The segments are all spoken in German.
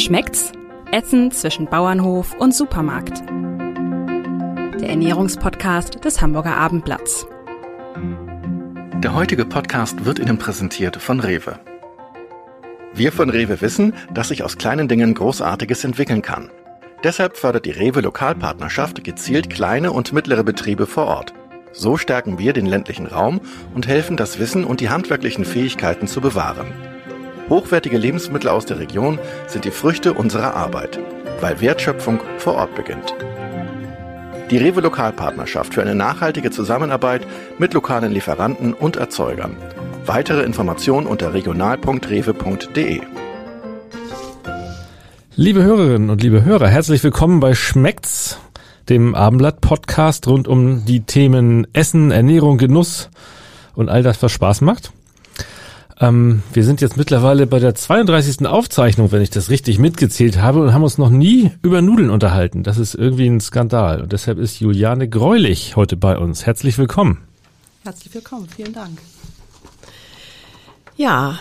Schmeckt's? Essen zwischen Bauernhof und Supermarkt. Der Ernährungspodcast des Hamburger Abendblatts. Der heutige Podcast wird Ihnen präsentiert von Rewe. Wir von Rewe wissen, dass sich aus kleinen Dingen Großartiges entwickeln kann. Deshalb fördert die Rewe Lokalpartnerschaft gezielt kleine und mittlere Betriebe vor Ort. So stärken wir den ländlichen Raum und helfen, das Wissen und die handwerklichen Fähigkeiten zu bewahren. Hochwertige Lebensmittel aus der Region sind die Früchte unserer Arbeit, weil Wertschöpfung vor Ort beginnt. Die Rewe Lokalpartnerschaft für eine nachhaltige Zusammenarbeit mit lokalen Lieferanten und Erzeugern. Weitere Informationen unter regional.rewe.de. Liebe Hörerinnen und liebe Hörer, herzlich willkommen bei Schmeckt's, dem Abendblatt-Podcast rund um die Themen Essen, Ernährung, Genuss und all das, was Spaß macht. Ähm, wir sind jetzt mittlerweile bei der 32. Aufzeichnung, wenn ich das richtig mitgezählt habe, und haben uns noch nie über Nudeln unterhalten. Das ist irgendwie ein Skandal. Und deshalb ist Juliane Greulich heute bei uns. Herzlich willkommen. Herzlich willkommen, vielen Dank. Ja,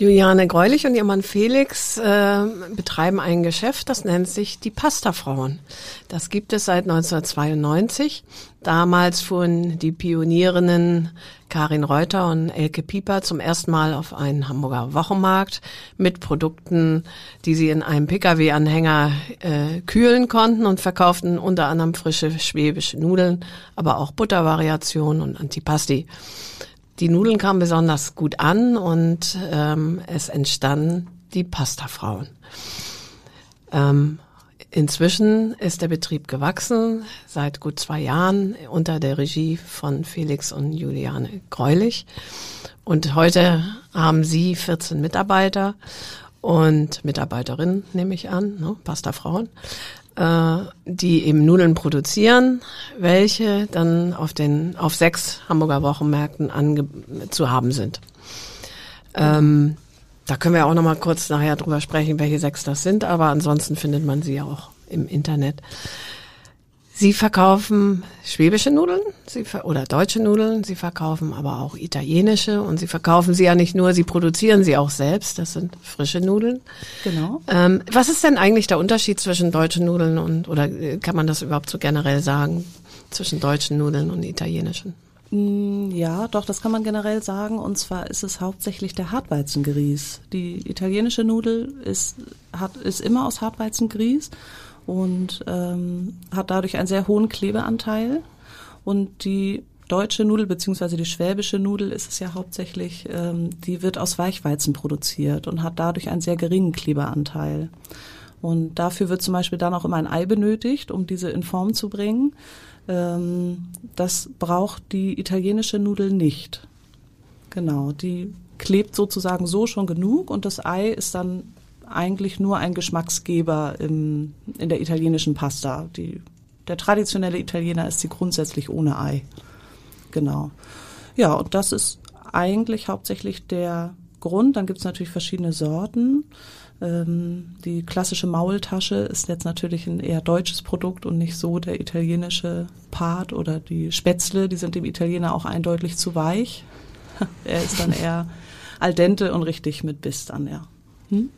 Juliane Greulich und ihr Mann Felix äh, betreiben ein Geschäft, das nennt sich die Pastafrauen. Das gibt es seit 1992. Damals fuhren die Pionierinnen Karin Reuter und Elke Pieper zum ersten Mal auf einen Hamburger Wochenmarkt mit Produkten, die sie in einem Pkw-Anhänger äh, kühlen konnten und verkauften unter anderem frische schwäbische Nudeln, aber auch Buttervariationen und Antipasti. Die Nudeln kamen besonders gut an und ähm, es entstanden die Pastafrauen. Ähm, inzwischen ist der Betrieb gewachsen, seit gut zwei Jahren unter der Regie von Felix und Juliane Greulich. Und heute haben sie 14 Mitarbeiter und Mitarbeiterinnen, nehme ich an, ne, Pastafrauen die eben Nudeln produzieren, welche dann auf den auf sechs Hamburger Wochenmärkten ange zu haben sind. Ähm, da können wir auch noch mal kurz nachher drüber sprechen, welche sechs das sind, aber ansonsten findet man sie auch im Internet. Sie verkaufen schwäbische Nudeln sie oder deutsche Nudeln, sie verkaufen aber auch italienische und sie verkaufen sie ja nicht nur, sie produzieren sie auch selbst, das sind frische Nudeln. Genau. Ähm, was ist denn eigentlich der Unterschied zwischen deutschen Nudeln und, oder äh, kann man das überhaupt so generell sagen, zwischen deutschen Nudeln und italienischen? Mm, ja, doch, das kann man generell sagen. Und zwar ist es hauptsächlich der Hartweizengrieß. Die italienische Nudel ist, hat, ist immer aus Hartweizengrieß und ähm, hat dadurch einen sehr hohen Klebeanteil. Und die deutsche Nudel beziehungsweise die schwäbische Nudel ist es ja hauptsächlich, ähm, die wird aus Weichweizen produziert und hat dadurch einen sehr geringen Klebeanteil. Und dafür wird zum Beispiel dann auch immer ein Ei benötigt, um diese in Form zu bringen. Ähm, das braucht die italienische Nudel nicht. Genau, die klebt sozusagen so schon genug und das Ei ist dann eigentlich nur ein Geschmacksgeber im, in der italienischen Pasta. Die, der traditionelle Italiener ist sie grundsätzlich ohne Ei. Genau. Ja, und das ist eigentlich hauptsächlich der Grund. Dann gibt es natürlich verschiedene Sorten. Ähm, die klassische Maultasche ist jetzt natürlich ein eher deutsches Produkt und nicht so der italienische Part oder die Spätzle, die sind dem Italiener auch eindeutig zu weich. er ist dann eher al dente und richtig mit Biss dann, ja. Hm?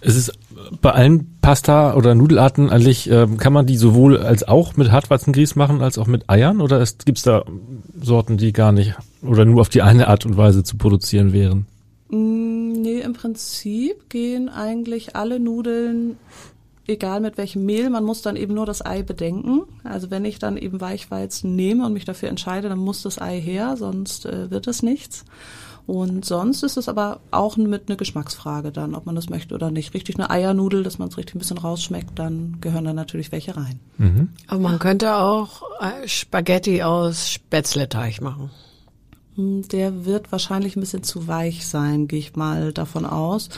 Es ist bei allen Pasta oder Nudelarten eigentlich, äh, kann man die sowohl als auch mit Hartweizengrieß machen als auch mit Eiern oder gibt es da Sorten, die gar nicht oder nur auf die eine Art und Weise zu produzieren wären? Mm, nee, im Prinzip gehen eigentlich alle Nudeln, egal mit welchem Mehl, man muss dann eben nur das Ei bedenken. Also wenn ich dann eben Weichweizen nehme und mich dafür entscheide, dann muss das Ei her, sonst äh, wird es nichts. Und sonst ist es aber auch mit einer Geschmacksfrage dann, ob man das möchte oder nicht. Richtig eine Eiernudel, dass man es richtig ein bisschen rausschmeckt, dann gehören da natürlich welche rein. Mhm. Aber man könnte auch äh, Spaghetti aus Spätzleteig machen. Hm, der wird wahrscheinlich ein bisschen zu weich sein, gehe ich mal davon aus.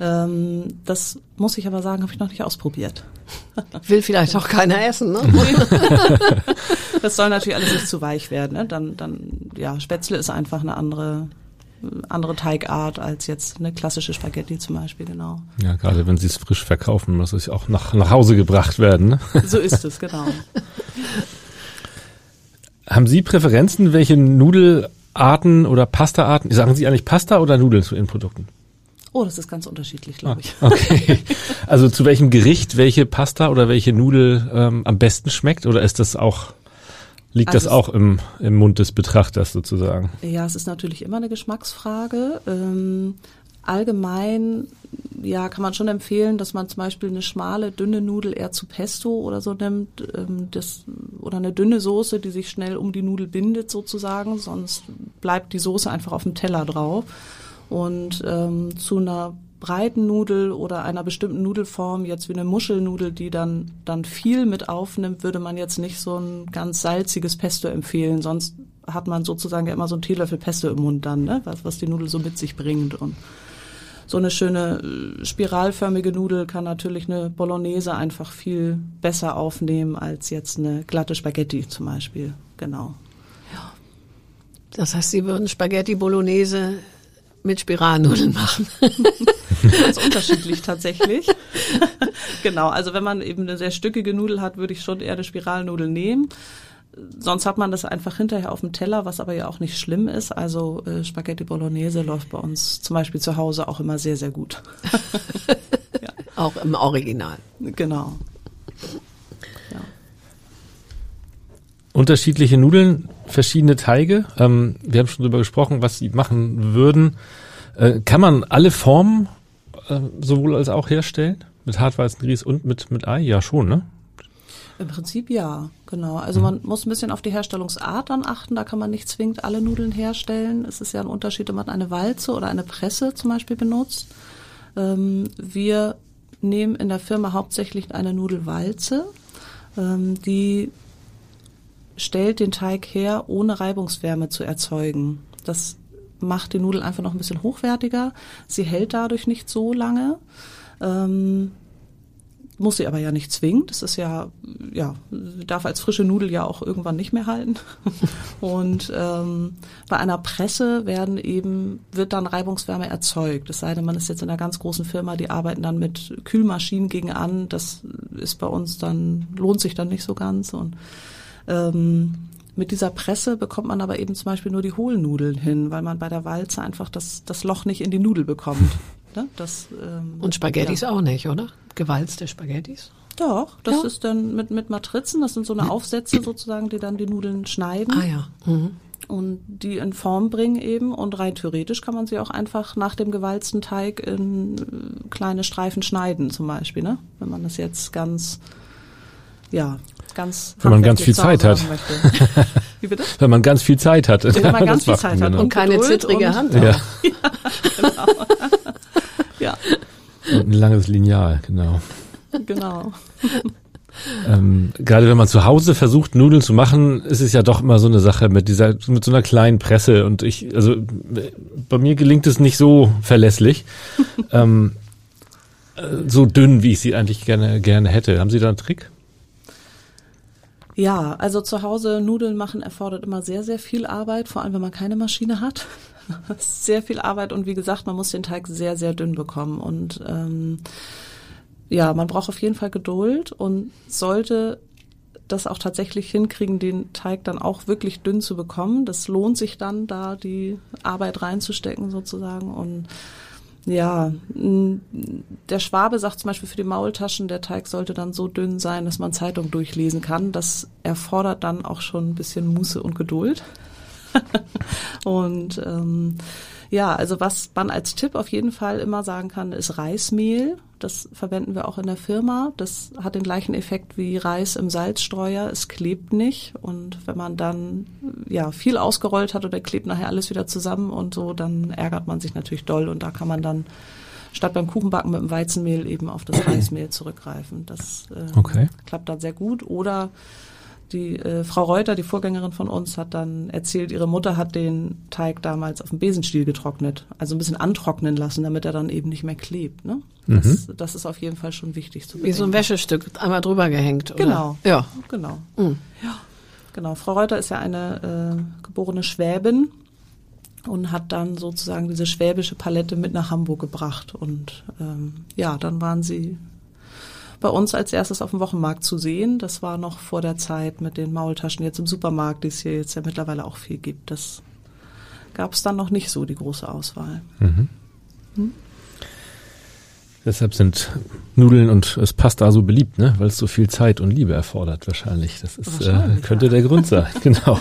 Ähm, das muss ich aber sagen, habe ich noch nicht ausprobiert. Will vielleicht auch keiner essen, ne? das soll natürlich alles nicht zu weich werden. Ne? Dann, dann, ja, Spätzle ist einfach eine andere andere Teigart als jetzt eine klassische Spaghetti zum Beispiel, genau. Ja, gerade wenn sie es frisch verkaufen, muss es auch nach, nach Hause gebracht werden. Ne? So ist es, genau. Haben Sie Präferenzen, welche Nudelarten oder Pastaarten, sagen Sie eigentlich Pasta oder Nudeln zu Ihren Produkten? Oh, das ist ganz unterschiedlich, glaube ich. Ah, okay. Also zu welchem Gericht welche Pasta oder welche Nudel ähm, am besten schmeckt? Oder ist das auch, liegt Also das auch im, im Mund des Betrachters sozusagen? Ja, es ist natürlich immer eine Geschmacksfrage. Ähm, allgemein, ja, kann man schon empfehlen, dass man zum Beispiel eine schmale, dünne Nudel eher zu Pesto oder so nimmt, ähm, das, oder eine dünne Soße, die sich schnell um die Nudel bindet sozusagen, sonst bleibt die Soße einfach auf dem Teller drauf. Und ähm, zu einer breiten Nudel oder einer bestimmten Nudelform, jetzt wie eine Muschelnudel, die dann, dann viel mit aufnimmt, würde man jetzt nicht so ein ganz salziges Pesto empfehlen. Sonst hat man sozusagen immer so einen Teelöffel Pesto im Mund dann, ne? was, was die Nudel so mit sich bringt. Und so eine schöne äh, spiralförmige Nudel kann natürlich eine Bolognese einfach viel besser aufnehmen als jetzt eine glatte Spaghetti zum Beispiel. Genau. Das heißt, Sie würden Spaghetti Bolognese mit Spiralnudeln machen. Ganz unterschiedlich tatsächlich. genau, also wenn man eben eine sehr stückige Nudel hat, würde ich schon eher eine Spiralnudel nehmen. Sonst hat man das einfach hinterher auf dem Teller, was aber ja auch nicht schlimm ist. Also äh, Spaghetti Bolognese läuft bei uns zum Beispiel zu Hause auch immer sehr, sehr gut. Auch im Original. Genau. Unterschiedliche Nudeln, verschiedene Teige. Ähm, wir haben schon darüber gesprochen, was sie machen würden. Äh, kann man alle Formen äh, sowohl als auch herstellen? Mit Hartweizengrieß und mit, mit Ei? Ja, schon, ne? Im Prinzip ja, genau. Also man muss ein bisschen auf die Herstellungsart dann achten. Da kann man nicht zwingend alle Nudeln herstellen. Es ist ja ein Unterschied, ob man eine Walze oder eine Presse zum Beispiel benutzt. Ähm, wir nehmen in der Firma hauptsächlich eine Nudelwalze. Ähm, die stellt den Teig her, ohne Reibungswärme zu erzeugen. Das macht die Nudel einfach noch ein bisschen hochwertiger. Sie hält dadurch nicht so lange. Ähm, muss sie aber ja nicht zwingend. Das ist ja, ja, darf als frische Nudel ja auch irgendwann nicht mehr halten. Und ähm, bei einer Presse werden eben, wird dann Reibungswärme erzeugt. Es sei denn, man ist jetzt in einer ganz großen Firma, die arbeiten dann mit Kühlmaschinen gegen an. Das ist bei uns dann, lohnt sich dann nicht so ganz. Und ähm, mit dieser Presse bekommt man aber eben zum Beispiel nur die Hohlnudeln hin, weil man bei der Walze einfach das, das Loch nicht in die Nudel bekommt. Ne? Das, ähm, Und Spaghettis ja. auch nicht, oder? Gewalzte Spaghettis? Doch, das Ja. ist dann mit, mit Matrizen, das sind so eine Aufsätze sozusagen, die dann die Nudeln schneiden Ah ja. Mhm. und die in Form bringen eben. Und rein theoretisch kann man sie auch einfach nach dem gewalzten Teig in äh, kleine Streifen schneiden zum Beispiel, ne? Wenn man das jetzt ganz, ja, ganz Wenn man ganz viel Zeit möchte. Wie bitte? Wenn man ganz viel Zeit hat. Wenn man ganz viel Zeit hat genau. Und keine Geduld zittrige und- Hand. Ja. Ja, Und ein langes Lineal, genau. genau. Ähm, gerade wenn man zu Hause versucht, Nudeln zu machen, ist es ja doch immer so eine Sache mit dieser, mit so einer kleinen Presse. Und ich, also bei mir gelingt es nicht so verlässlich. ähm, äh, so dünn, wie ich sie eigentlich gerne, gerne hätte. Haben Sie da einen Trick? Ja, also zu Hause Nudeln machen erfordert immer sehr, sehr viel Arbeit, vor allem wenn man keine Maschine hat. sehr viel Arbeit und wie gesagt, man muss den Teig sehr, sehr dünn bekommen. Und ähm, ja, man braucht auf jeden Fall Geduld und sollte das auch tatsächlich hinkriegen, den Teig dann auch wirklich dünn zu bekommen. Das lohnt sich dann, da die Arbeit reinzustecken sozusagen. Und ja, der Schwabe sagt zum Beispiel für die Maultaschen, der Teig sollte dann so dünn sein, dass man Zeitung durchlesen kann. Das erfordert dann auch schon ein bisschen Muße und Geduld. und ähm, ja, also was man als Tipp auf jeden Fall immer sagen kann, ist Reismehl. Das verwenden wir auch in der Firma. Das hat den gleichen Effekt wie Reis im Salzstreuer. Es klebt nicht. Und wenn man dann ja viel ausgerollt hat oder klebt nachher alles wieder zusammen und so, dann ärgert man sich natürlich doll. Und da kann man dann statt beim Kuchenbacken mit dem Weizenmehl eben auf das Reismehl zurückgreifen. Das äh, Okay. klappt dann sehr gut. Oder die äh, Frau Reuter, die Vorgängerin von uns, hat dann erzählt, ihre Mutter hat den Teig damals auf dem Besenstiel getrocknet, also ein bisschen antrocknen lassen, damit er dann eben nicht mehr klebt. Ne? Das, das ist auf jeden Fall schon wichtig zu Wie so ein bedenken. Wäschestück einmal drüber gehängt. Oder? Genau. Ja. Genau. Mhm. Ja, genau. Frau Reuter ist ja eine äh, geborene Schwäbin und hat dann sozusagen diese schwäbische Palette mit nach Hamburg gebracht. Und ähm, ja, dann waren sie bei uns als erstes auf dem Wochenmarkt zu sehen. Das war noch vor der Zeit mit den Maultaschen jetzt im Supermarkt, die es hier jetzt ja mittlerweile auch viel gibt. Das gab es dann noch nicht so, die große Auswahl. Deshalb sind Nudeln und es Pasta so beliebt, ne? Weil es so viel Zeit und Liebe erfordert wahrscheinlich. Das ist äh, Wahrscheinlich, könnte ja. der Grund sein. Genau.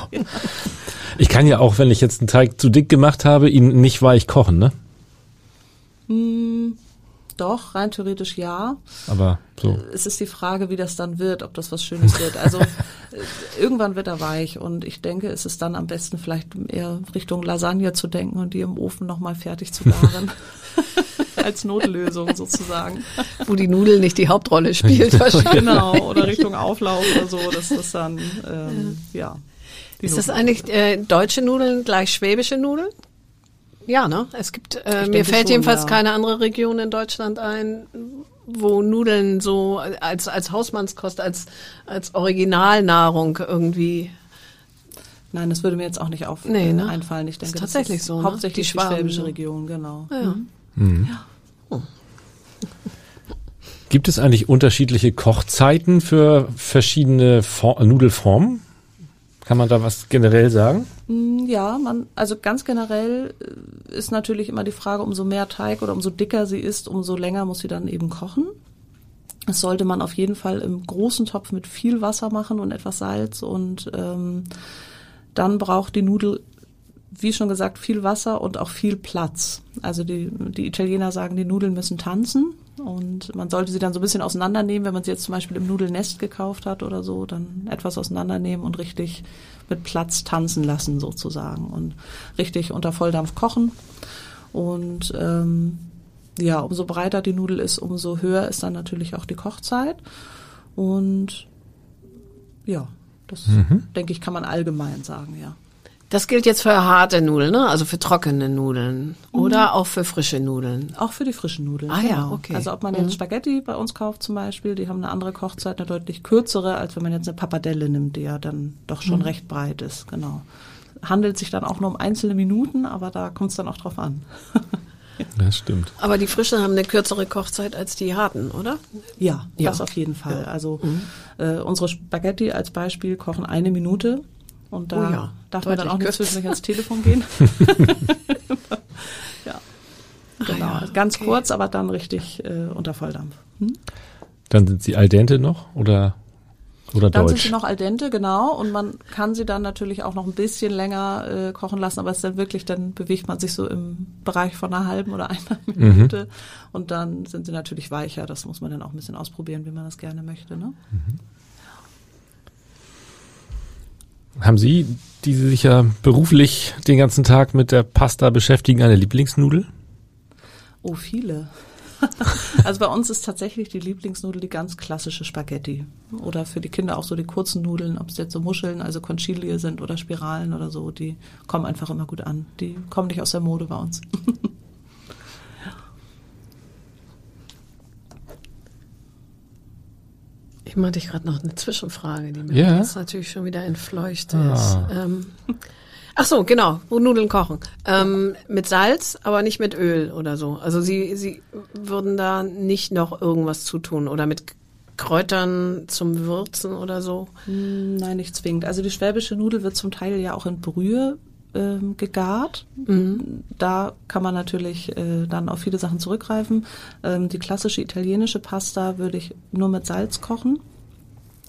Ich kann ja auch, wenn ich jetzt einen Teig zu dick gemacht habe, ihn nicht weich kochen, ne? Hm, doch, rein theoretisch ja. Aber so. Es ist die Frage, wie das dann wird, ob das was Schönes wird. Also äh, irgendwann wird er weich und ich denke, es ist dann am besten vielleicht eher Richtung Lasagne zu denken und die im Ofen nochmal fertig zu garen. Als Notlösung sozusagen. Wo die Nudel nicht die Hauptrolle spielt wahrscheinlich. Genau, oder Richtung Auflauf oder so, dass das dann, ähm, ja. die Ist das eigentlich äh, deutsche Nudeln gleich schwäbische Nudeln? Ja, ne? Es gibt, äh, mir fällt schon, jedenfalls ja. keine andere Region in Deutschland ein, wo Nudeln so als als Hausmannskost, als als Originalnahrung irgendwie. Nein, das würde mir jetzt auch nicht auf, Nee, ne? einfallen. Ich denke, Ist das tatsächlich so, ne? Hauptsächlich Die die, schwäbische. Region, genau. Ja. Gibt es eigentlich unterschiedliche Kochzeiten für verschiedene For Nudelformen? Kann man da was generell sagen? Mm, Ja, man, also ganz generell äh, ist natürlich immer die Frage, umso mehr Teig oder umso dicker sie ist, umso länger muss sie dann eben kochen. Das sollte man auf jeden Fall im großen Topf mit viel Wasser machen und etwas Salz und ähm, dann braucht die Nudel, wie schon gesagt, viel Wasser und auch viel Platz. Also die, die Italiener sagen, die Nudeln müssen tanzen und man sollte sie dann so ein bisschen auseinandernehmen, wenn man sie jetzt zum Beispiel im Nudelnest gekauft hat oder so, dann etwas auseinandernehmen und richtig mit Platz tanzen lassen sozusagen und richtig unter Volldampf kochen. Und ähm, ja, umso breiter die Nudel ist, umso höher ist dann natürlich auch die Kochzeit. Und ja, das denke ich, kann man allgemein sagen, ja. Das gilt jetzt für harte Nudeln, ne? Also für trockene Nudeln oder auch für frische Nudeln. Auch für die frischen Nudeln. Ah ja, genau. okay. Also ob man jetzt Spaghetti bei uns kauft zum Beispiel, die haben eine andere Kochzeit, eine deutlich kürzere, als wenn man jetzt eine Pappardelle nimmt, die ja dann doch schon recht breit ist. Genau. Handelt sich dann auch nur um einzelne Minuten, aber da kommt es dann auch drauf an. Das stimmt. Aber die frischen haben eine kürzere Kochzeit als die harten, oder? Ja, Ja. das auf jeden Fall. Also äh, unsere Spaghetti als Beispiel kochen eine Minute und da Oh ja, darf man dann auch nicht zwischendurch ans Telefon gehen. ja. Genau, ja, also ganz okay. kurz, aber dann richtig äh, unter Volldampf. Hm? Dann sind sie al dente noch oder, oder Dann sind deutsch? sie noch al dente, genau. Und man kann sie dann natürlich auch noch ein bisschen länger äh, kochen lassen, aber es ist dann wirklich, dann bewegt man sich so im Bereich von einer halben oder einer Minute. Und dann sind sie natürlich weicher. Das muss man dann auch ein bisschen ausprobieren, wie man das gerne möchte. Ne? Haben Sie, die Sie sich ja beruflich den ganzen Tag mit der Pasta beschäftigen, eine Lieblingsnudel? Oh, viele. also bei uns ist tatsächlich die Lieblingsnudel die ganz klassische Spaghetti. Oder für die Kinder auch so die kurzen Nudeln, ob es jetzt so Muscheln, also Conchiglie sind oder Spiralen oder so, die kommen einfach immer gut an. Die kommen nicht aus der Mode bei uns. Ich meinte ich gerade noch eine Zwischenfrage, die mir Ja. jetzt natürlich schon wieder entfleucht Ah. ist. Ähm, ach so, genau, wo Nudeln kochen. Ähm, mit Salz, aber nicht mit Öl oder so. Also Sie, Sie würden da nicht noch irgendwas zutun oder mit Kräutern zum Würzen oder so. Hm, Nein, nicht zwingend. Also die schwäbische Nudel wird zum Teil ja auch in Brühe ähm, gegart. Da kann man natürlich äh, dann auf viele Sachen zurückgreifen. Ähm, die klassische italienische Pasta würde ich nur mit Salz kochen.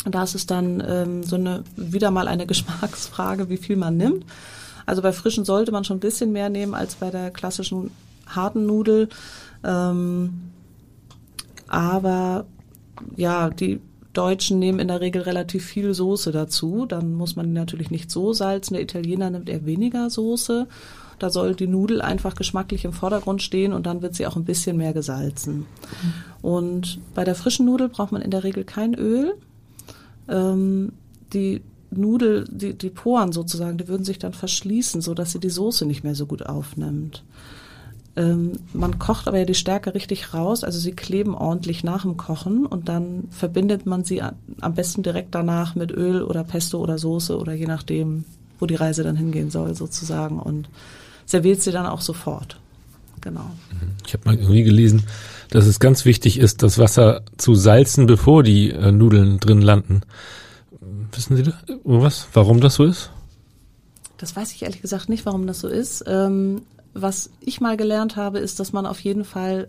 Da ist es dann ähm, so eine wieder mal eine Geschmacksfrage, wie viel man nimmt. Also bei frischen sollte man schon ein bisschen mehr nehmen als bei der klassischen harten Nudel. Ähm, aber ja, die Deutschen nehmen in der Regel relativ viel Soße dazu. Dann muss man die natürlich nicht so salzen. Der Italiener nimmt eher weniger Soße. Da soll die Nudel einfach geschmacklich im Vordergrund stehen und dann wird sie auch ein bisschen mehr gesalzen. Und bei der frischen Nudel braucht man in der Regel kein Öl. Ähm, die Nudel, die, die Poren sozusagen, die würden sich dann verschließen, so dass sie die Soße nicht mehr so gut aufnimmt. Ähm, man kocht aber ja die Stärke richtig raus, also sie kleben ordentlich nach dem Kochen und dann verbindet man sie am besten direkt danach mit Öl oder Pesto oder Soße oder je nachdem, wo die Reise dann hingehen soll sozusagen und serviert sie dann auch sofort. Genau. Ich habe mal irgendwie gelesen, dass es ganz wichtig ist, das Wasser zu salzen, bevor die äh, Nudeln drin landen. Wissen Sie da irgendwas, warum das so ist? Das weiß ich ehrlich gesagt nicht, warum das so ist. Ähm, was ich mal gelernt habe, ist, dass man auf jeden Fall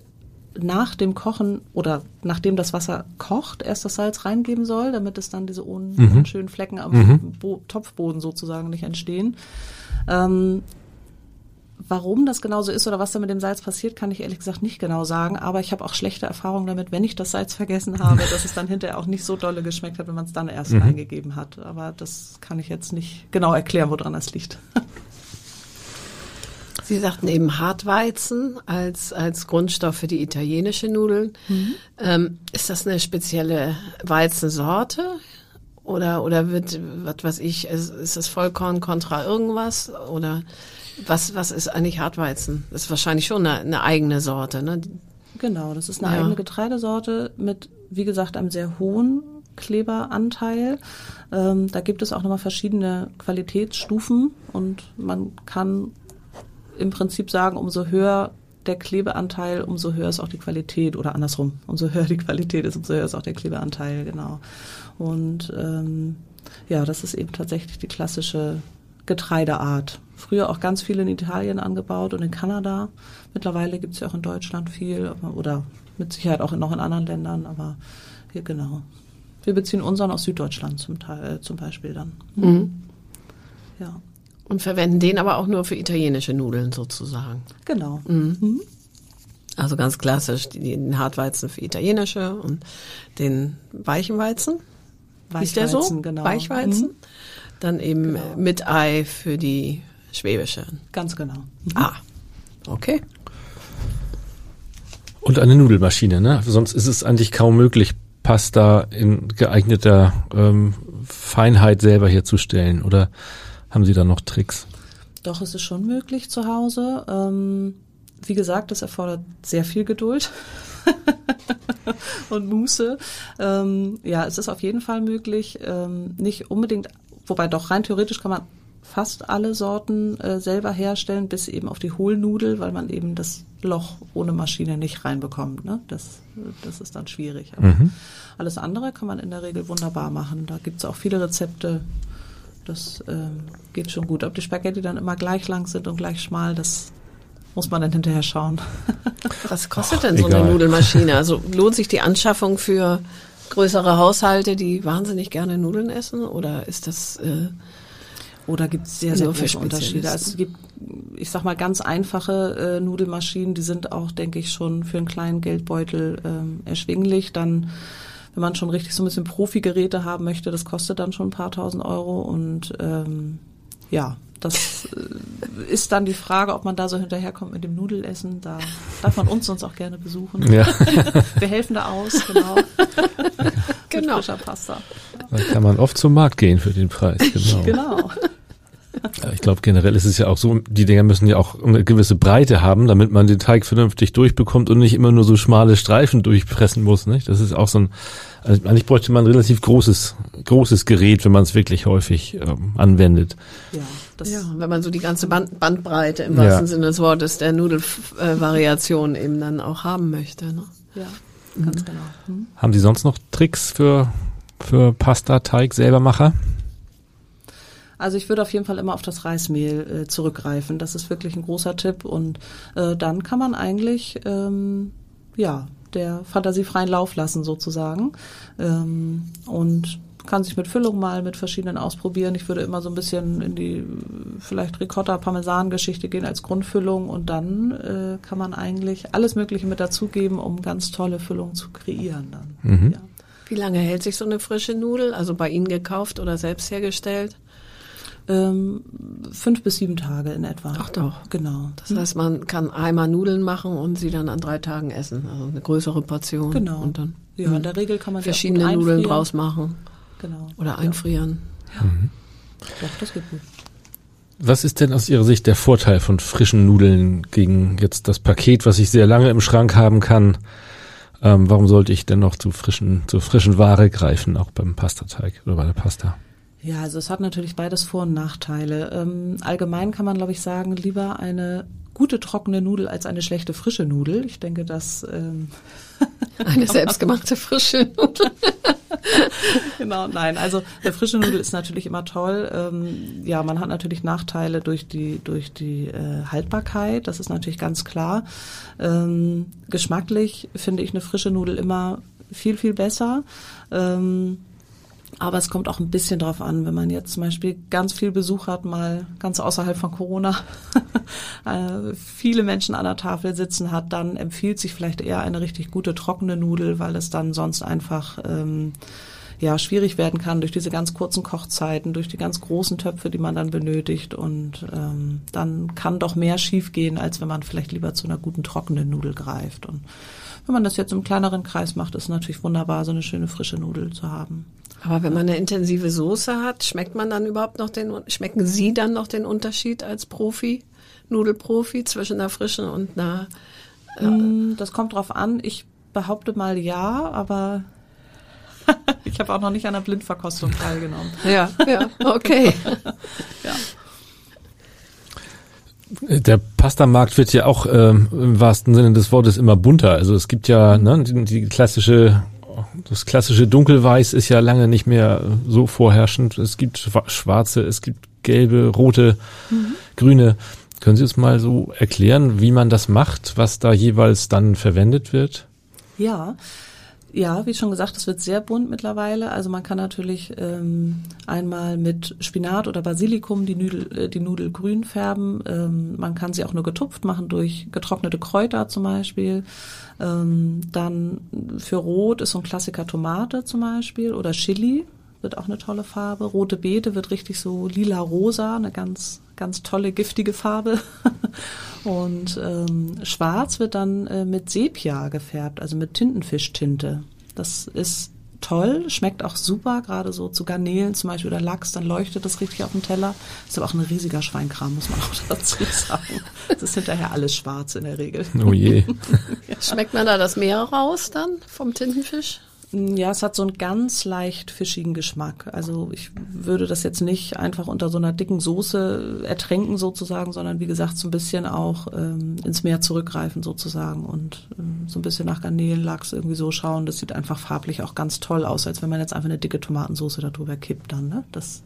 nach dem Kochen oder nachdem das Wasser kocht, erst das Salz reingeben soll, damit es dann diese un Mhm. unschönen Flecken am Bo Topfboden sozusagen nicht entstehen. Ähm, warum das genau so ist oder was da mit dem Salz passiert, kann ich ehrlich gesagt nicht genau sagen. Aber ich habe auch schlechte Erfahrungen damit, wenn ich das Salz vergessen habe, dass es dann hinterher auch nicht so dolle geschmeckt hat, wenn man es dann erst Mhm. reingegeben hat. Aber das kann ich jetzt nicht genau erklären, woran das liegt. Sie sagten eben Hartweizen als, als Grundstoff für die italienische Nudeln. Ähm, ist das eine spezielle Weizensorte? Oder, oder wird, was weiß ich, ist, ist das Vollkorn kontra irgendwas? Oder was, was ist eigentlich Hartweizen? Das ist wahrscheinlich schon eine, eine eigene Sorte, ne? Genau, das ist eine Ja. eigene Getreidesorte mit, wie gesagt, einem sehr hohen Kleberanteil. Ähm, da gibt es auch nochmal verschiedene Qualitätsstufen und man kann im Prinzip sagen, umso höher der Klebeanteil, umso höher ist auch die Qualität oder andersrum, umso höher die Qualität ist, umso höher ist auch der Klebeanteil, genau. Und ähm, ja, das ist eben tatsächlich die klassische Getreideart. Früher auch ganz viel in Italien angebaut und in Kanada. Mittlerweile gibt es ja auch in Deutschland viel oder mit Sicherheit auch noch in anderen Ländern, aber hier genau. Wir beziehen unseren aus Süddeutschland zum Teil, äh, zum Beispiel dann. Mhm. Ja, Und verwenden den aber auch nur für italienische Nudeln sozusagen. genau. Also ganz klassisch die- den Hartweizen für italienische und den weichen Weizen. Ist der so? Weichweizen, genau. Weichweizen. Mhm. Dann eben äh, mit Ei für die schwäbische. Ganz genau. Ah, okay. Und eine Nudelmaschine, ne? Sonst ist es eigentlich kaum möglich, Pasta in geeigneter ähm, Feinheit selber herzustellen. Oder haben Sie da noch Tricks? Doch, es ist schon möglich zu Hause. Ähm, wie gesagt, es erfordert sehr viel Geduld und Muße. Ähm, ja, es ist auf jeden Fall möglich. Ähm, nicht unbedingt, wobei doch rein theoretisch kann man fast alle Sorten äh, selber herstellen, bis eben auf die Hohlnudel, weil man eben das Loch ohne Maschine nicht reinbekommt. Ne? Das, das ist dann schwierig. Aber alles andere kann man in der Regel wunderbar machen. Da gibt es auch viele Rezepte. Das ähm, geht schon gut. Ob die Spaghetti dann immer gleich lang sind und gleich schmal, das muss man dann hinterher schauen. Was kostet denn so egal. eine Nudelmaschine? Also lohnt sich die Anschaffung für größere Haushalte, die wahnsinnig gerne Nudeln essen? Oder ist das äh, Oder gibt es sehr, sehr große Unterschiede. Also es gibt, ich sag mal, ganz einfache äh, Nudelmaschinen, die sind auch, denke ich, schon für einen kleinen Geldbeutel ähm, erschwinglich. Dann, wenn man schon richtig so ein bisschen Profi-Geräte haben möchte, das kostet dann schon ein paar tausend Euro. Und ähm, ja, das äh, ist dann die Frage, ob man da so hinterherkommt mit dem Nudelessen. Da darf man uns sonst auch gerne besuchen. Ja, Wir helfen da aus, genau. Genau. Mit frischer Pasta. da kann man oft zum Markt gehen für den Preis. Genau. Genau. Ja, Ich glaube, generell ist es ja auch so, die Dinger müssen ja auch eine gewisse Breite haben, damit man den Teig vernünftig durchbekommt und nicht immer nur so schmale Streifen durchpressen muss. Nicht? Das ist auch so ein, also eigentlich bräuchte man ein relativ großes, großes Gerät, wenn man es wirklich häufig ähm, anwendet. Ja, das ja, wenn man so die ganze Band, Bandbreite im Ja. wahrsten Sinne des Wortes der Nudelvariation eben dann auch haben möchte. Ne? ja, ganz genau. Hm. Haben Sie sonst noch Tricks für, für Pasta-Teig selbermacher? Also ich würde auf jeden Fall immer auf das Reismehl äh, zurückgreifen. Das ist wirklich ein großer Tipp. Und äh, dann kann man eigentlich ähm, ja der Fantasie freien Lauf lassen sozusagen ähm, und kann sich mit Füllung mal mit verschiedenen ausprobieren. Ich würde immer so ein bisschen in die vielleicht Ricotta-Parmesan-Geschichte gehen als Grundfüllung und dann äh, kann man eigentlich alles Mögliche mit dazugeben, um ganz tolle Füllungen zu kreieren dann. Mhm. Ja. Wie lange hält sich so eine frische Nudel? Also bei Ihnen gekauft oder selbst hergestellt? Ähm, fünf bis sieben Tage in etwa. Ach doch. Genau. Das heißt, man kann einmal Nudeln machen und sie dann an drei Tagen essen. Also eine größere Portion. Genau. Und dann Ja, in der Regel kann man verschiedene Nudeln draus machen Genau. oder einfrieren. Doch, das geht gut. Was ist denn aus Ihrer Sicht der Vorteil von frischen Nudeln gegen jetzt das Paket, was ich sehr lange im Schrank haben kann? Ähm, warum sollte ich denn noch zu frischen, zu frischen Ware greifen, auch beim Pastateig oder bei der Pasta? Ja, also es hat natürlich beides Vor- und Nachteile. Ähm, allgemein kann man, glaube ich, sagen, lieber eine gute trockene Nudel als eine schlechte frische Nudel. Ich denke, das ähm, Eine selbstgemachte frische Nudel. genau, nein, also der frische Nudel ist natürlich immer toll. Ähm, ja, man hat natürlich Nachteile durch die durch die äh, Haltbarkeit, das ist natürlich ganz klar. Ähm, geschmacklich finde ich eine frische Nudel immer viel viel besser. Ähm, aber es kommt auch ein bisschen drauf an, wenn man jetzt zum Beispiel ganz viel Besuch hat, mal ganz außerhalb von Corona, äh, viele Menschen an der Tafel sitzen hat, dann empfiehlt sich vielleicht eher eine richtig gute trockene Nudel, weil es dann sonst einfach ähm, ja schwierig werden kann durch diese ganz kurzen Kochzeiten, durch die ganz großen Töpfe, die man dann benötigt und ähm, dann kann doch mehr schiefgehen, als wenn man vielleicht lieber zu einer guten trockenen Nudel greift. Und wenn man das jetzt im kleineren Kreis macht, ist es natürlich wunderbar, so eine schöne frische Nudel zu haben. Aber wenn man eine intensive Soße hat, schmeckt man dann überhaupt noch den, schmecken Sie dann noch den Unterschied als Profi, Nudelprofi zwischen einer frischen und einer, äh Das kommt drauf an. Ich behaupte mal ja, aber ich habe auch noch nicht an der Blindverkostung teilgenommen. Ja, ja, okay. ja. Der Pastamarkt wird ja auch ähm, im wahrsten Sinne des Wortes immer bunter. Also es gibt ja ne, die, die klassische das klassische Dunkelweiß ist ja lange nicht mehr so vorherrschend. Es gibt schwarze, es gibt gelbe, rote, mhm. grüne. Können Sie uns mal so erklären, wie man das macht, was da jeweils dann verwendet wird? Ja, ja, wie schon gesagt, es wird sehr bunt mittlerweile. Also man kann natürlich ähm, einmal mit Spinat oder Basilikum die Nudel, äh, die Nudel grün färben. Ähm, man kann sie auch nur getupft machen durch getrocknete Kräuter zum Beispiel. Ähm, dann für Rot ist so ein Klassiker Tomate zum Beispiel oder Chili wird auch eine tolle Farbe. Rote Beete wird richtig so lila-rosa, eine ganz, ganz tolle, giftige Farbe. Und ähm, schwarz wird dann äh, mit Sepia gefärbt, also mit Tintenfischtinte. Das ist toll, schmeckt auch super, gerade so zu Garnelen zum Beispiel oder Lachs, dann leuchtet das richtig auf dem Teller. Ist aber auch ein riesiger Schweinkram, muss man auch dazu sagen. Es ist hinterher alles schwarz in der Regel. Oh je. ja. Schmeckt man da das Meer raus dann vom Tintenfisch? Ja, es hat so einen ganz leicht fischigen Geschmack. Also ich würde das jetzt nicht einfach unter so einer dicken Soße ertränken sozusagen, sondern wie gesagt so ein bisschen auch ähm, ins Meer zurückgreifen sozusagen und ähm, so ein bisschen nach Garnelenlachs irgendwie so schauen. Das sieht einfach farblich auch ganz toll aus, als wenn man jetzt einfach eine dicke Tomatensoße darüber kippt dann. Ne? Das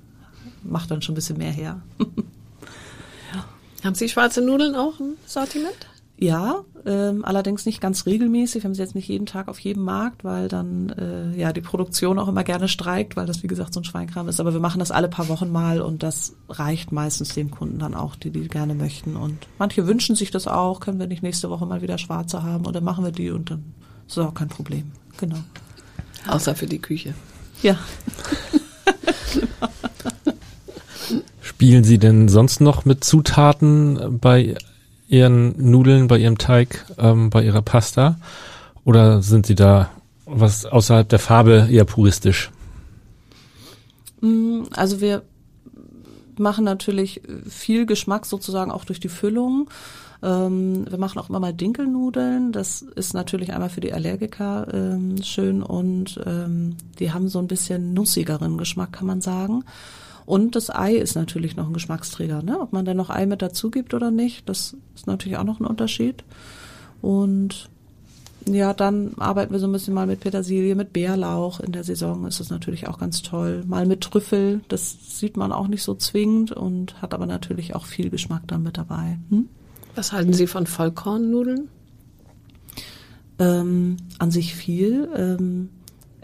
macht dann schon ein bisschen mehr her. ja. Haben Sie schwarze Nudeln auch im Sortiment? Ja, ähm, allerdings nicht ganz regelmäßig. Wir haben sie jetzt nicht jeden Tag auf jedem Markt, weil dann äh, ja die Produktion auch immer gerne streikt, weil das wie gesagt so ein Schweinkram ist. Aber wir machen das alle paar Wochen mal und das reicht meistens dem Kunden dann auch, die die gerne möchten. Und manche wünschen sich das auch. Können wir nicht nächste Woche mal wieder schwarze haben oder machen wir die und dann ist das auch kein Problem. Genau. Außer für die Küche. Ja. Spielen Sie denn sonst noch mit Zutaten bei Ihren Nudeln, bei Ihrem Teig, ähm, bei Ihrer Pasta? Oder sind Sie da was außerhalb der Farbe eher puristisch? Mm, also wir machen natürlich viel Geschmack sozusagen auch durch die Füllung. Ähm, wir machen auch immer mal Dinkelnudeln. Das ist natürlich einmal für die Allergiker ähm, schön und ähm, die haben so ein bisschen nussigeren Geschmack, kann man sagen. Und das Ei ist natürlich noch ein Geschmacksträger. Ne? Ob man dann noch Ei mit dazu gibt oder nicht, das ist natürlich auch noch ein Unterschied. Und ja, dann arbeiten wir so ein bisschen mal mit Petersilie, mit Bärlauch. In der Saison ist das natürlich auch ganz toll. Mal mit Trüffel, das sieht man auch nicht so zwingend und hat aber natürlich auch viel Geschmack dann mit dabei. Hm? Was halten Sie von Vollkornnudeln? Ähm, an sich viel. Ähm,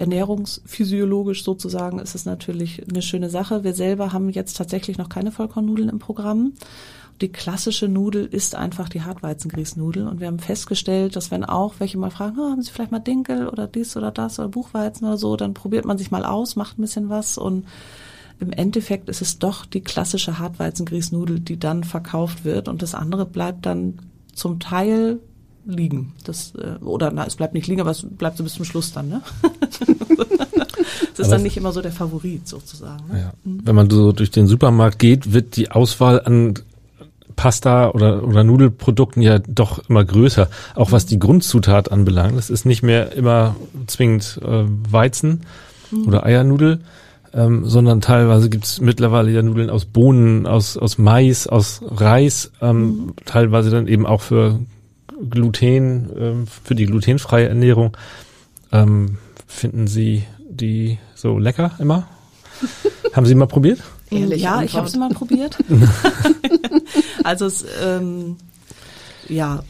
ernährungsphysiologisch sozusagen ist es natürlich eine schöne Sache. Wir selber haben jetzt tatsächlich noch keine Vollkornnudeln im Programm. Die klassische Nudel ist einfach die Hartweizengrießnudel und wir haben festgestellt, dass wenn auch welche mal fragen, oh, haben Sie vielleicht mal Dinkel oder dies oder das oder Buchweizen oder so, dann probiert man sich mal aus, macht ein bisschen was und im Endeffekt ist es doch die klassische Hartweizengrießnudel, die dann verkauft wird und das andere bleibt dann zum Teil liegen. Das, äh, oder na, es bleibt nicht liegen, aber es bleibt so bis zum Schluss dann, ne? Es ist aber dann nicht immer so der Favorit sozusagen. Ne? Ja. Mhm. Wenn man so durch den Supermarkt geht, wird die Auswahl an Pasta oder, oder Nudelprodukten ja doch immer größer, auch was die Grundzutat anbelangt. Es ist nicht mehr immer zwingend äh, Weizen mhm. oder Eiernudel, ähm, sondern teilweise gibt's mittlerweile ja Nudeln aus Bohnen, aus, aus Mais, aus Reis, ähm, mhm. teilweise dann eben auch für Gluten, ähm, für die glutenfreie Ernährung. Ähm, finden Sie die so lecker immer? Haben Sie mal probiert? Ehrliche ja, Antwort. ich habe es mal probiert. also es, ähm, ja,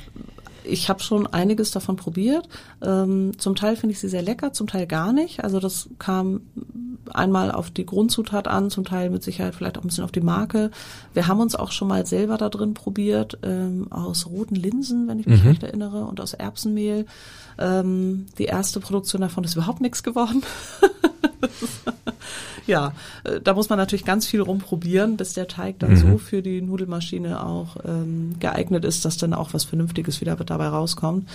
ich habe schon einiges davon probiert. Ähm, zum Teil finde ich sie sehr lecker, zum Teil gar nicht. Also das kam einmal auf die Grundzutat an, zum Teil mit Sicherheit vielleicht auch ein bisschen auf die Marke. Wir haben uns auch schon mal selber da drin probiert, ähm, aus roten Linsen, wenn ich mich recht erinnere, und aus Erbsenmehl. Ähm, die erste Produktion davon ist überhaupt nichts geworden. ja, äh, da muss man natürlich ganz viel rumprobieren, bis der Teig dann so für die Nudelmaschine auch ähm, geeignet ist, dass dann auch was Vernünftiges wieder dabei rauskommt.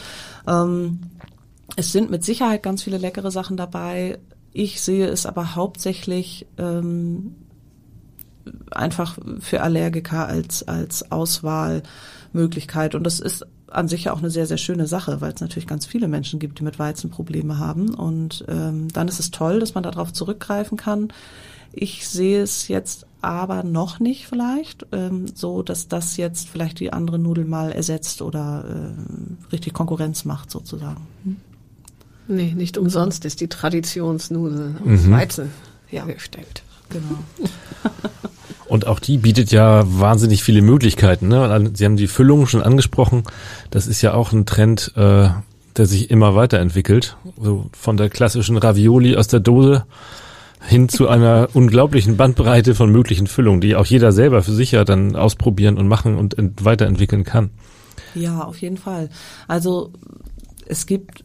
Ähm, es sind mit Sicherheit ganz viele leckere Sachen dabei. Ich sehe es aber hauptsächlich ähm, einfach für Allergiker als, als Auswahlmöglichkeit. Und das ist an sich ja auch eine sehr, sehr schöne Sache, weil es natürlich ganz viele Menschen gibt, die mit Weizen Probleme haben. Und ähm, dann ist es toll, dass man darauf zurückgreifen kann. Ich sehe es jetzt aber noch nicht vielleicht, ähm, so dass das jetzt vielleicht die andere Nudel mal ersetzt oder ähm, richtig Konkurrenz macht sozusagen. Nee, nicht umsonst ist die Traditionsnudel aus Weizen hergestellt. Genau. Und auch die bietet ja wahnsinnig viele Möglichkeiten. Ne? Sie haben die Füllung schon angesprochen. Das ist ja auch ein Trend, äh, der sich immer weiterentwickelt. So von der klassischen Ravioli aus der Dose hin zu einer unglaublichen Bandbreite von möglichen Füllungen, die auch jeder selber für sich ja dann ausprobieren und machen und ent weiterentwickeln kann. Ja, auf jeden Fall. Also es gibt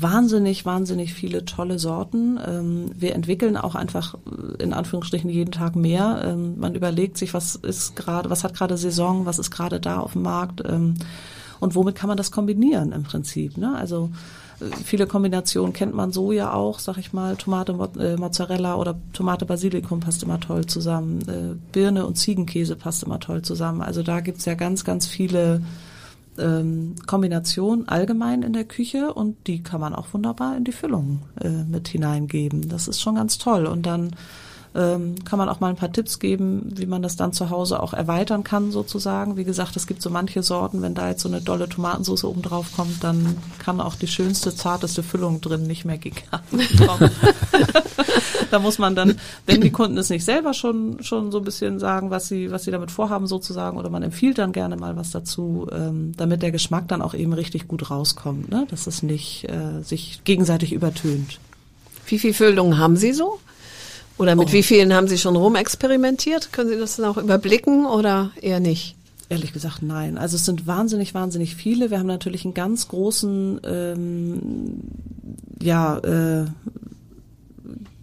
wahnsinnig, wahnsinnig viele tolle Sorten. Ähm, wir entwickeln auch einfach äh, in Anführungsstrichen jeden Tag mehr. Ähm, man überlegt sich, was ist gerade, was hat gerade Saison, was ist gerade da auf dem Markt ähm, und womit kann man das kombinieren im Prinzip. Ne? Also äh, viele Kombinationen kennt man so ja auch, sag ich mal, Tomate, äh, Mozzarella oder Tomate Basilikum passt immer toll zusammen. Birne und Ziegenkäse passt immer toll zusammen. Also da gibt's ja ganz, ganz viele ähm, Kombination allgemein in der Küche und die kann man auch wunderbar in die Füllung äh, mit hineingeben. Das ist schon ganz toll. Und dann ähm, kann man auch mal ein paar Tipps geben, wie man das dann zu Hause auch erweitern kann sozusagen. Wie gesagt, es gibt so manche Sorten, wenn da jetzt so eine dolle Tomatensauce oben drauf kommt, dann kann auch die schönste, zarteste Füllung drin nicht mehr gegangen kommen. da muss man dann, wenn die Kunden es nicht selber schon schon so ein bisschen sagen, was sie was sie damit vorhaben sozusagen, oder man empfiehlt dann gerne mal was dazu, ähm, damit der Geschmack dann auch eben richtig gut rauskommt, ne? dass es nicht äh, sich gegenseitig übertönt. Wie viel Füllungen haben Sie so? Oder mit Oh. wie vielen haben Sie schon rumexperimentiert? Können Sie das dann auch überblicken oder eher nicht? Ehrlich gesagt, nein. Also es sind wahnsinnig, wahnsinnig viele. Wir haben natürlich einen ganz großen, ähm, ja, äh,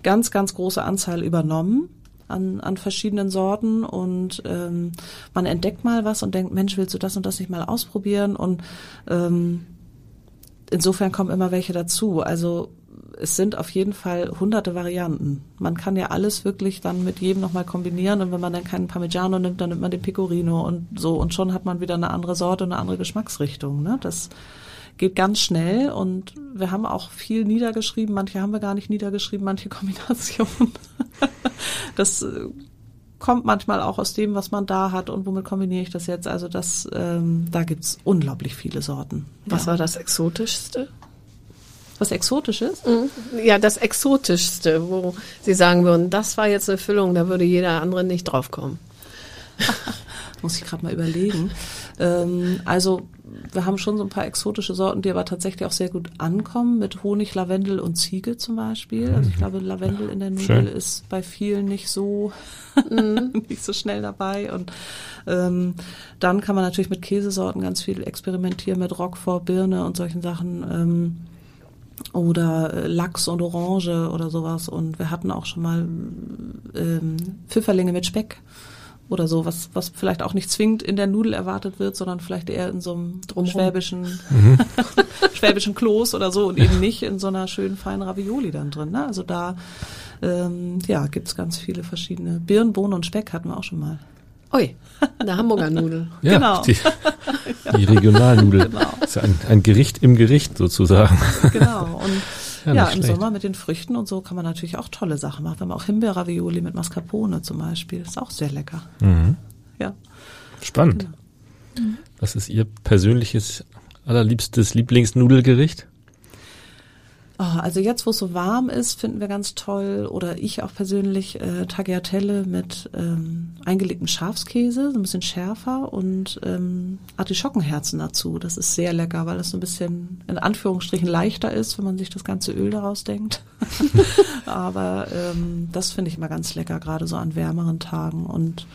ganz, ganz große Anzahl übernommen an, an verschiedenen Sorten und ähm, man entdeckt mal was und denkt, Mensch, willst du das und das nicht mal ausprobieren? Und ähm, insofern kommen immer welche dazu. Also es sind auf jeden Fall hunderte Varianten. Man kann ja alles wirklich dann mit jedem nochmal kombinieren und wenn man dann keinen Parmigiano nimmt, dann nimmt man den Pecorino und so und schon hat man wieder eine andere Sorte, eine andere Geschmacksrichtung. Ne? Das geht ganz schnell und wir haben auch viel niedergeschrieben. Manche haben wir gar nicht niedergeschrieben, manche Kombinationen. das äh, kommt manchmal auch aus dem, was man da hat und womit kombiniere ich das jetzt. Also das, ähm, da gibt's unglaublich viele Sorten. Was ja. war das Exotischste? Was Exotisches? Ja, das Exotischste, wo Sie sagen würden, das war jetzt eine Füllung, da würde jeder andere nicht draufkommen. Muss ich gerade mal überlegen. Ähm, also wir haben schon so ein paar exotische Sorten, die aber tatsächlich auch sehr gut ankommen, mit Honig, Lavendel und Ziege zum Beispiel. Also ich glaube, Lavendel in der Nudel Schön. ist bei vielen nicht so nicht so schnell dabei. Und ähm, dann kann man natürlich mit Käsesorten ganz viel experimentieren, mit Roquefort, Birne und solchen Sachen. Ähm, oder äh, Lachs und Orange oder sowas. Und wir hatten auch schon mal ähm, Pfifferlinge mit Speck oder so, was, was vielleicht auch nicht zwingend in der Nudel erwartet wird, sondern vielleicht eher in so einem Drumrum. schwäbischen, schwäbischen Kloß oder so und eben nicht in so einer schönen feinen Ravioli dann drin. Ne? Also da ähm, ja, gibt's ganz viele verschiedene. Birnen, Bohnen und Speck hatten wir auch schon mal. Ui, eine Hamburger Nudel. Ja, Genau. Die, die Regionalnudel. Genau. Das ist ein, ein Gericht im Gericht sozusagen. Genau. Und Ja, ja, im schlecht. Sommer mit den Früchten und so kann man natürlich auch tolle Sachen machen. Wir haben auch Himbeerravioli mit Mascarpone zum Beispiel. Ist auch sehr lecker. Mhm. Ja. Spannend. Was ist Ihr persönliches, allerliebstes Lieblingsnudelgericht? Oh, also jetzt, wo es so warm ist, finden wir ganz toll, oder ich auch persönlich, äh, Tagliatelle mit ähm, eingelegtem Schafskäse, so ein bisschen schärfer und ähm, Artischockenherzen dazu. Das ist sehr lecker, weil das so ein bisschen in Anführungsstrichen leichter ist, wenn man sich das ganze Öl daraus denkt. Aber ähm, das finde ich immer ganz lecker, gerade so an wärmeren Tagen. Und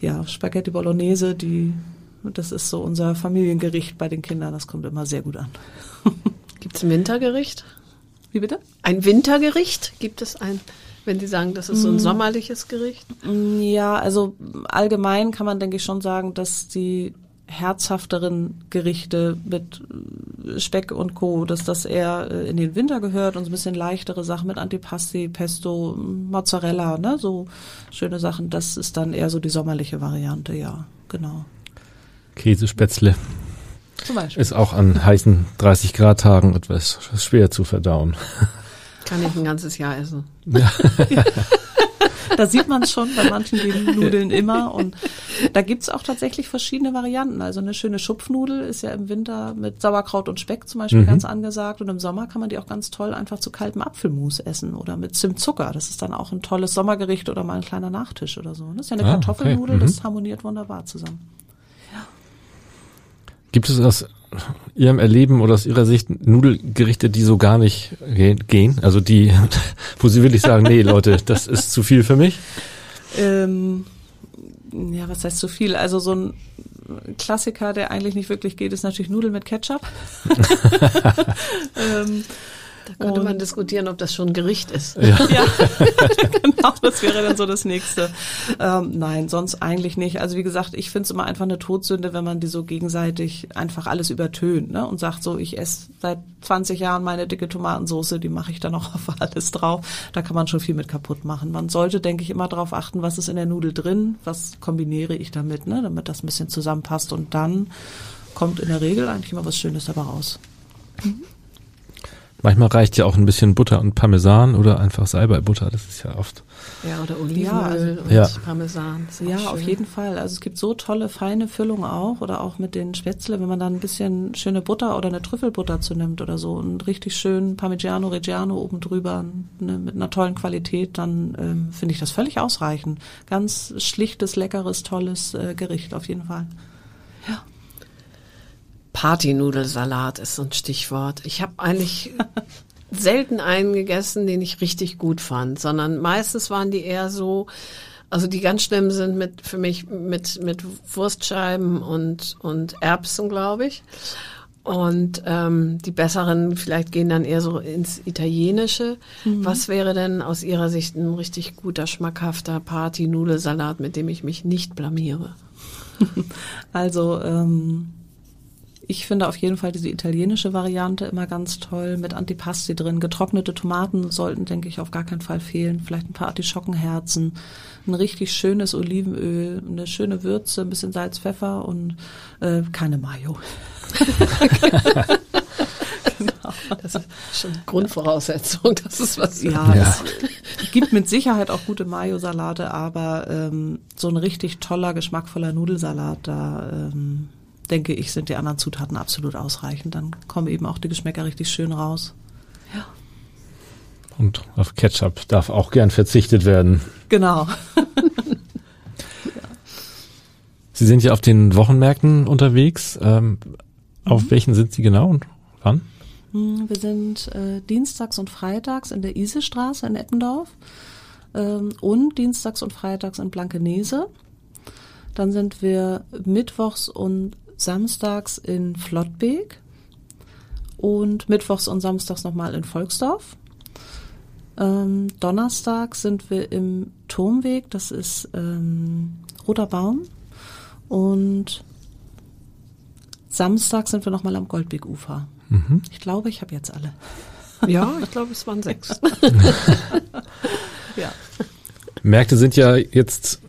ja, Spaghetti Bolognese, die das ist so unser Familiengericht bei den Kindern, das kommt immer sehr gut an. Gibt es ein Wintergericht? Wie bitte? Ein Wintergericht? Gibt es ein, wenn Sie sagen, das ist so ein mm. sommerliches Gericht? Mm, ja, also allgemein kann man, denke ich, schon sagen, dass die herzhafteren Gerichte mit äh, Speck und Co., dass das eher äh, in den Winter gehört und so ein bisschen leichtere Sachen mit Antipasti, Pesto, Mozzarella, ne, so schöne Sachen, das ist dann eher so die sommerliche Variante, ja, genau. Käsespätzle. Zum Beispiel. Ist auch an heißen 30 Grad Tagen etwas schwer zu verdauen. Kann ich ein ganzes Jahr essen. Ja. da sieht man es schon, bei manchen gehen Nudeln immer. Und da gibt's auch tatsächlich verschiedene Varianten. Also eine schöne Schupfnudel ist ja im Winter mit Sauerkraut und Speck zum Beispiel mhm. ganz angesagt. Und im Sommer kann man die auch ganz toll einfach zu kaltem Apfelmus essen oder mit Zimtzucker. Das ist dann auch ein tolles Sommergericht oder mal ein kleiner Nachtisch oder so. Das ist ja eine ah, Kartoffelnudel, okay. mhm. das harmoniert wunderbar zusammen. Gibt es aus Ihrem Erleben oder aus Ihrer Sicht Nudelgerichte, die so gar nicht gehen? Also die, wo Sie wirklich sagen, nee, Leute, das ist zu viel für mich? Ähm, ja, was heißt zu viel? Also so ein Klassiker, der eigentlich nicht wirklich geht, ist natürlich Nudeln mit Ketchup. ähm, da könnte und man diskutieren, ob das schon Gericht ist. Ja, ja genau, das wäre dann so das nächste. Ähm, nein, sonst eigentlich nicht. Also wie gesagt, ich finde es immer einfach eine Todsünde, wenn man die so gegenseitig einfach alles übertönt ne? und sagt so, ich esse seit 20 Jahren meine dicke Tomatensauce, die mache ich dann auch auf alles drauf. Da kann man schon viel mit kaputt machen. Man sollte, denke ich, immer darauf achten, was ist in der Nudel drin, was kombiniere ich damit, ne? damit das ein bisschen zusammenpasst und dann kommt in der Regel eigentlich immer was Schönes dabei raus. Mhm. Manchmal reicht ja auch ein bisschen Butter und Parmesan oder einfach Salbeibutter. Das ist ja oft. Ja, oder Olivenöl ja, und ja. Parmesan. Ja, schön. auf jeden Fall. Also es gibt so tolle, feine Füllungen auch oder auch mit den Spätzle, wenn man dann ein bisschen schöne Butter oder eine Trüffelbutter zu nimmt oder so und richtig schön Parmigiano Reggiano oben drüber ne, mit einer tollen Qualität, dann ähm, finde ich das völlig ausreichend. Ganz schlichtes, leckeres, tolles äh, Gericht auf jeden Fall. Ja. Partynudelsalat ist so ein Stichwort. Ich habe eigentlich selten einen gegessen, den ich richtig gut fand, sondern meistens waren die eher so, also die ganz schlimm sind mit für mich mit mit Wurstscheiben und und Erbsen, glaube ich. Und ähm, die besseren vielleicht gehen dann eher so ins Italienische. Mhm. Was wäre denn aus Ihrer Sicht ein richtig guter, schmackhafter Party-Nudelsalat, mit dem ich mich nicht blamiere? Also ähm, ich finde auf jeden Fall diese italienische Variante immer ganz toll mit Antipasti drin. Getrocknete Tomaten sollten, denke ich, auf gar keinen Fall fehlen. Vielleicht ein paar Artischockenherzen, ein richtig schönes Olivenöl, eine schöne Würze, ein bisschen Salz, Pfeffer und äh, keine Mayo. genau. Das ist schon Grundvoraussetzung. Das ist was. Ja, ja. es gibt mit Sicherheit auch gute Mayo-Salate, aber ähm, so ein richtig toller, geschmackvoller Nudelsalat, da ähm, denke ich, sind die anderen Zutaten absolut ausreichend. Dann kommen eben auch die Geschmäcker richtig schön raus. Ja. Und auf Ketchup darf auch gern verzichtet werden. Genau. Sie sind ja auf den Wochenmärkten unterwegs. Ähm, auf mhm. welchen sind Sie genau und wann? Hm, wir sind äh, dienstags und freitags in der Isestraße in Eppendorf ähm, und dienstags und freitags in Blankenese. Dann sind wir mittwochs und samstags in Flottbek und mittwochs und samstags nochmal in Volksdorf. Ähm, Donnerstag sind wir im Turmweg, das ist ähm, Roter Baum. Und Samstag sind wir nochmal am Goldbeekufer. Mhm. Ich glaube, ich habe jetzt alle. Ja, ich glaube, es waren sechs. ja. Märkte sind ja jetzt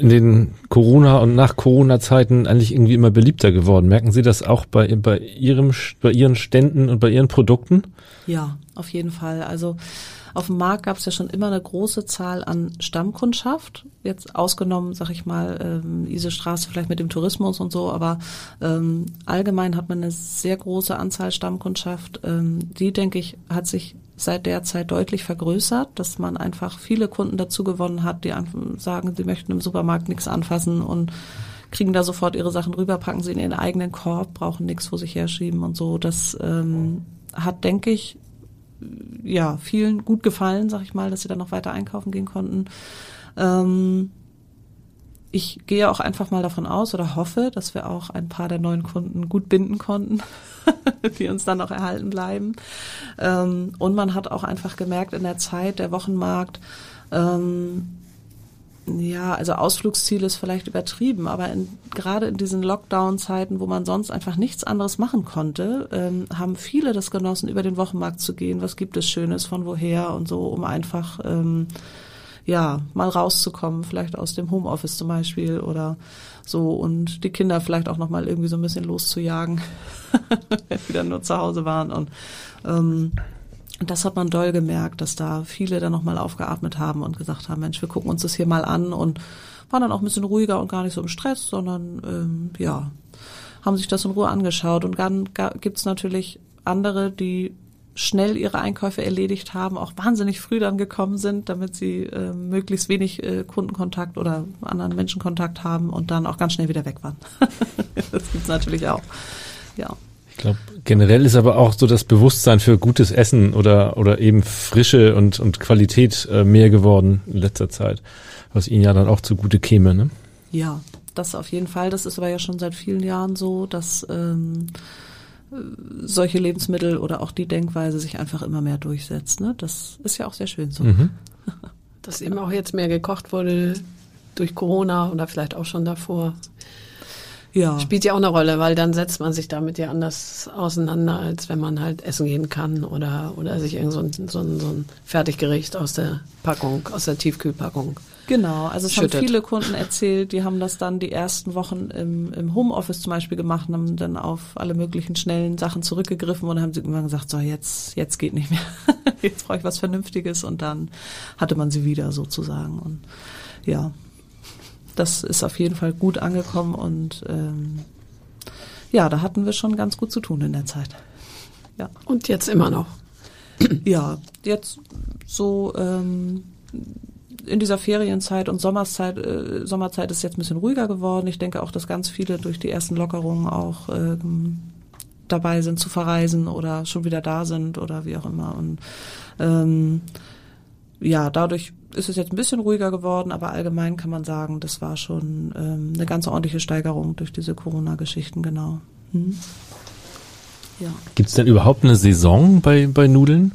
in den Corona- und nach Corona-Zeiten eigentlich irgendwie immer beliebter geworden. Merken Sie das auch bei, bei, Ihrem, bei Ihren Ständen und bei Ihren Produkten? Ja, auf jeden Fall. Also auf dem Markt gab es ja schon immer eine große Zahl an Stammkundschaft. Jetzt ausgenommen, sag ich mal, ähm, Isestraße vielleicht mit dem Tourismus und so, aber ähm, allgemein hat man eine sehr große Anzahl Stammkundschaft. Ähm, die, denke ich, hat sich seit der Zeit deutlich vergrößert, dass man einfach viele Kunden dazu gewonnen hat, die sagen, sie möchten im Supermarkt nichts anfassen und kriegen da sofort ihre Sachen rüber, packen sie in ihren eigenen Korb, brauchen nichts vor sich herschieben und so. Das ähm, hat, denke ich, ja, vielen gut gefallen, sag ich mal, dass sie dann noch weiter einkaufen gehen konnten. Ähm, ich gehe auch einfach mal davon aus oder hoffe, dass wir auch ein paar der neuen Kunden gut binden konnten, die uns dann noch erhalten bleiben. Ähm, und man hat auch einfach gemerkt in der Zeit, der Wochenmarkt, ähm, ja, also Ausflugsziel ist vielleicht übertrieben, aber in, gerade in diesen Lockdown-Zeiten, wo man sonst einfach nichts anderes machen konnte, ähm, haben viele das genossen, über den Wochenmarkt zu gehen. Was gibt es Schönes, von woher und so, um einfach ähm, ja mal rauszukommen, vielleicht aus dem Homeoffice zum Beispiel oder so und die Kinder vielleicht auch noch mal irgendwie so ein bisschen loszujagen, wenn dann nur zu Hause waren und ähm, und das hat man doll gemerkt, dass da viele dann nochmal aufgeatmet haben und gesagt haben, Mensch, wir gucken uns das hier mal an und waren dann auch ein bisschen ruhiger und gar nicht so im Stress, sondern ähm, ja, haben sich das in Ruhe angeschaut. Und dann gibt's natürlich andere, die schnell ihre Einkäufe erledigt haben, auch wahnsinnig früh dann gekommen sind, damit sie äh, möglichst wenig äh, Kundenkontakt oder anderen Menschenkontakt haben und dann auch ganz schnell wieder weg waren. das gibt's natürlich auch. Ja. Ich glaube, generell ist aber auch so das Bewusstsein für gutes Essen oder, oder eben Frische und, und Qualität äh, mehr geworden in letzter Zeit, was Ihnen ja dann auch zugute käme, ne? Ja, das auf jeden Fall. Das ist aber ja schon seit vielen Jahren so, dass ähm, solche Lebensmittel oder auch die Denkweise sich einfach immer mehr durchsetzt. Ne? Das ist ja auch sehr schön so. Mhm. Dass eben auch jetzt mehr gekocht wurde durch Corona oder vielleicht auch schon davor ja. spielt ja auch eine Rolle, weil dann setzt man sich damit ja anders auseinander, als wenn man halt essen gehen kann oder, oder sich irgend so ein, so ein, so ein Fertiggericht aus der Packung, aus der Tiefkühlpackung Genau, also es schüttet. haben viele Kunden erzählt, die haben das dann die ersten Wochen im, im Homeoffice zum Beispiel gemacht und haben dann auf alle möglichen schnellen Sachen zurückgegriffen und haben sie irgendwann gesagt, so jetzt, jetzt geht nicht mehr, jetzt brauche ich was Vernünftiges und dann hatte man sie wieder sozusagen und ja, das ist auf jeden Fall gut angekommen und ähm, ja, da hatten wir schon ganz gut zu tun in der Zeit. Ja. Und jetzt immer noch. Ja, jetzt so ähm, in dieser Ferienzeit und Sommerzeit, äh, Sommerzeit ist jetzt ein bisschen ruhiger geworden. Ich denke auch, dass ganz viele durch die ersten Lockerungen auch ähm, dabei sind zu verreisen oder schon wieder da sind oder wie auch immer. Und ähm, ja, dadurch ist es jetzt ein bisschen ruhiger geworden, aber allgemein kann man sagen, das war schon ähm, eine ganz ordentliche Steigerung durch diese Corona-Geschichten, genau. Hm. Ja. Gibt es denn überhaupt eine Saison bei, bei Nudeln?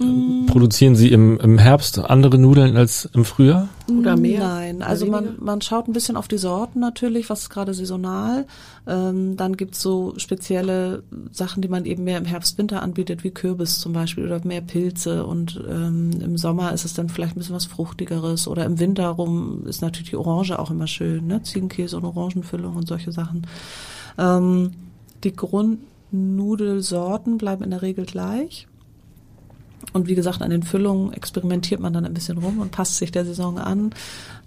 Mm. Produzieren Sie im, im Herbst andere Nudeln als im Frühjahr? Oder mehr? Nein, also man, man schaut ein bisschen auf die Sorten natürlich, was ist gerade saisonal. Ähm, dann gibt's so spezielle Sachen, die man eben mehr im Herbst, Winter anbietet, wie Kürbis zum Beispiel oder mehr Pilze. Und ähm, im Sommer ist es dann vielleicht ein bisschen was Fruchtigeres. Oder im Winter rum ist natürlich die Orange auch immer schön, ne? Ziegenkäse und Orangenfüllung und solche Sachen. Ähm, die Grundnudelsorten bleiben in der Regel gleich. Und wie gesagt, an den Füllungen experimentiert man dann ein bisschen rum und passt sich der Saison an.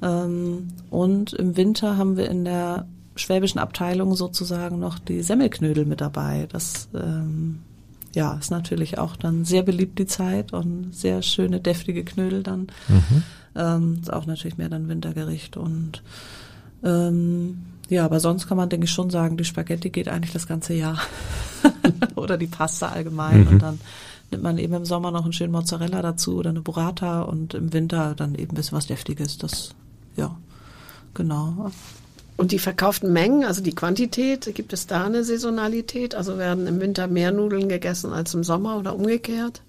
Ähm, und im Winter haben wir in der schwäbischen Abteilung sozusagen noch die Semmelknödel mit dabei. Das ähm, ja, ist natürlich auch dann sehr beliebt die Zeit und sehr schöne, deftige Knödel dann. Mhm. Ähm, ist auch natürlich mehr dann Wintergericht und ähm, ja, aber sonst kann man, denke ich, schon sagen, die Spaghetti geht eigentlich das ganze Jahr. oder die Pasta allgemein. Mhm. Und dann nimmt man eben im Sommer noch einen schönen Mozzarella dazu oder eine Burrata und im Winter dann eben ein bisschen was Deftiges. Das, ja, genau. Und die verkauften Mengen, also die Quantität, gibt es da eine Saisonalität? Also werden im Winter mehr Nudeln gegessen als im Sommer oder umgekehrt?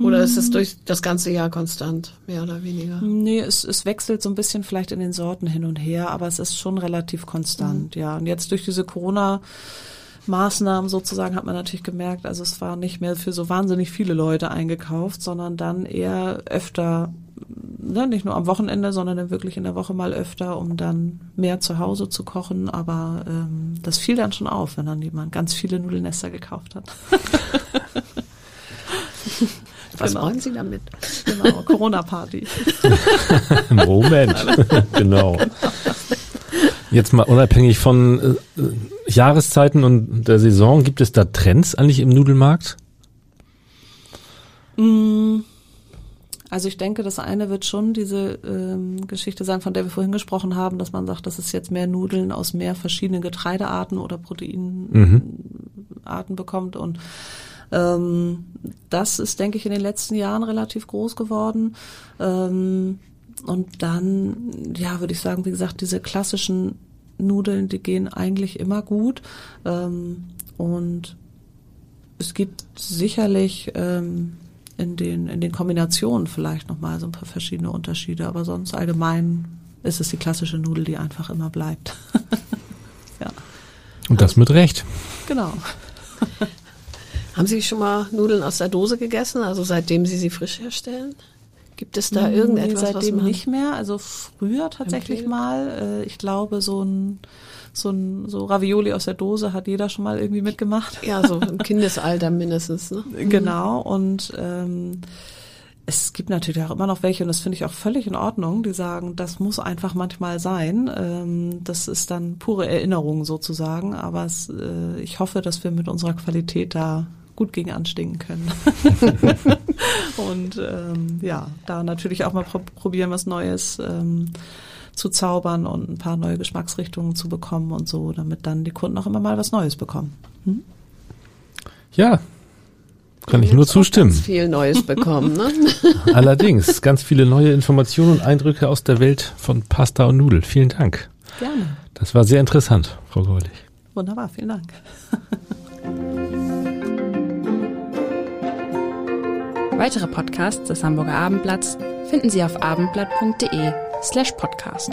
Oder ist es mm. durch das ganze Jahr konstant, mehr oder weniger? Nee, es, es wechselt so ein bisschen vielleicht in den Sorten hin und her, aber es ist schon relativ konstant, mhm. ja. Und jetzt durch diese Corona- Maßnahmen sozusagen hat man natürlich gemerkt, also es war nicht mehr für so wahnsinnig viele Leute eingekauft, sondern dann eher öfter ne, nicht nur am Wochenende, sondern dann wirklich in der Woche mal öfter, um dann mehr zu Hause zu kochen. Aber ähm, das fiel dann schon auf, wenn dann jemand ganz viele Nudelnester gekauft hat. Was genau. wollen Sie damit? Genau, Corona-Party. Moment, genau. Jetzt mal unabhängig von äh, Jahreszeiten und der Saison, gibt es da Trends eigentlich im Nudelmarkt? Mm, also ich denke, das eine wird schon diese ähm, Geschichte sein, von der wir vorhin gesprochen haben, dass man sagt, das ist jetzt mehr Nudeln aus mehr verschiedenen Getreidearten oder Proteinarten mhm. bekommt und ähm, das ist, denke ich, in den letzten Jahren relativ groß geworden. Ähm, und dann, ja, würde ich sagen, wie gesagt, diese klassischen Nudeln, die gehen eigentlich immer gut. Ähm, und es gibt sicherlich ähm, in den, in den Kombinationen vielleicht nochmal so ein paar verschiedene Unterschiede, aber sonst allgemein ist es die klassische Nudel, die einfach immer bleibt. ja. Und das mit Recht. Genau. Haben Sie schon mal Nudeln aus der Dose gegessen, also seitdem Sie sie frisch herstellen? Gibt es da irgendetwas, nee, seitdem nicht mehr? Also früher tatsächlich empfehlen? mal. Äh, ich glaube, so ein so ein so Ravioli aus der Dose hat jeder schon mal irgendwie mitgemacht. Ja, so im Kindesalter mindestens. Ne? Genau. Und ähm, es gibt natürlich auch immer noch welche, und das finde ich auch völlig in Ordnung, die sagen, das muss einfach manchmal sein. Ähm, das ist dann pure Erinnerung sozusagen. Aber es, äh, ich hoffe, dass wir mit unserer Qualität da gut gegen anstinken können. und ähm, ja, da natürlich auch mal probieren, was Neues ähm, zu zaubern und ein paar neue Geschmacksrichtungen zu bekommen und so, damit dann die Kunden auch immer mal was Neues bekommen. Hm? Ja, kann ich nur zustimmen. Ganz viel Neues bekommen, ne? Allerdings, ganz viele neue Informationen und Eindrücke aus der Welt von Pasta und Nudel. Vielen Dank. Gerne. Das war sehr interessant, Frau Geulich. Wunderbar, vielen Dank. Weitere Podcasts des Hamburger Abendblatts finden Sie auf abendblatt.de slash podcast.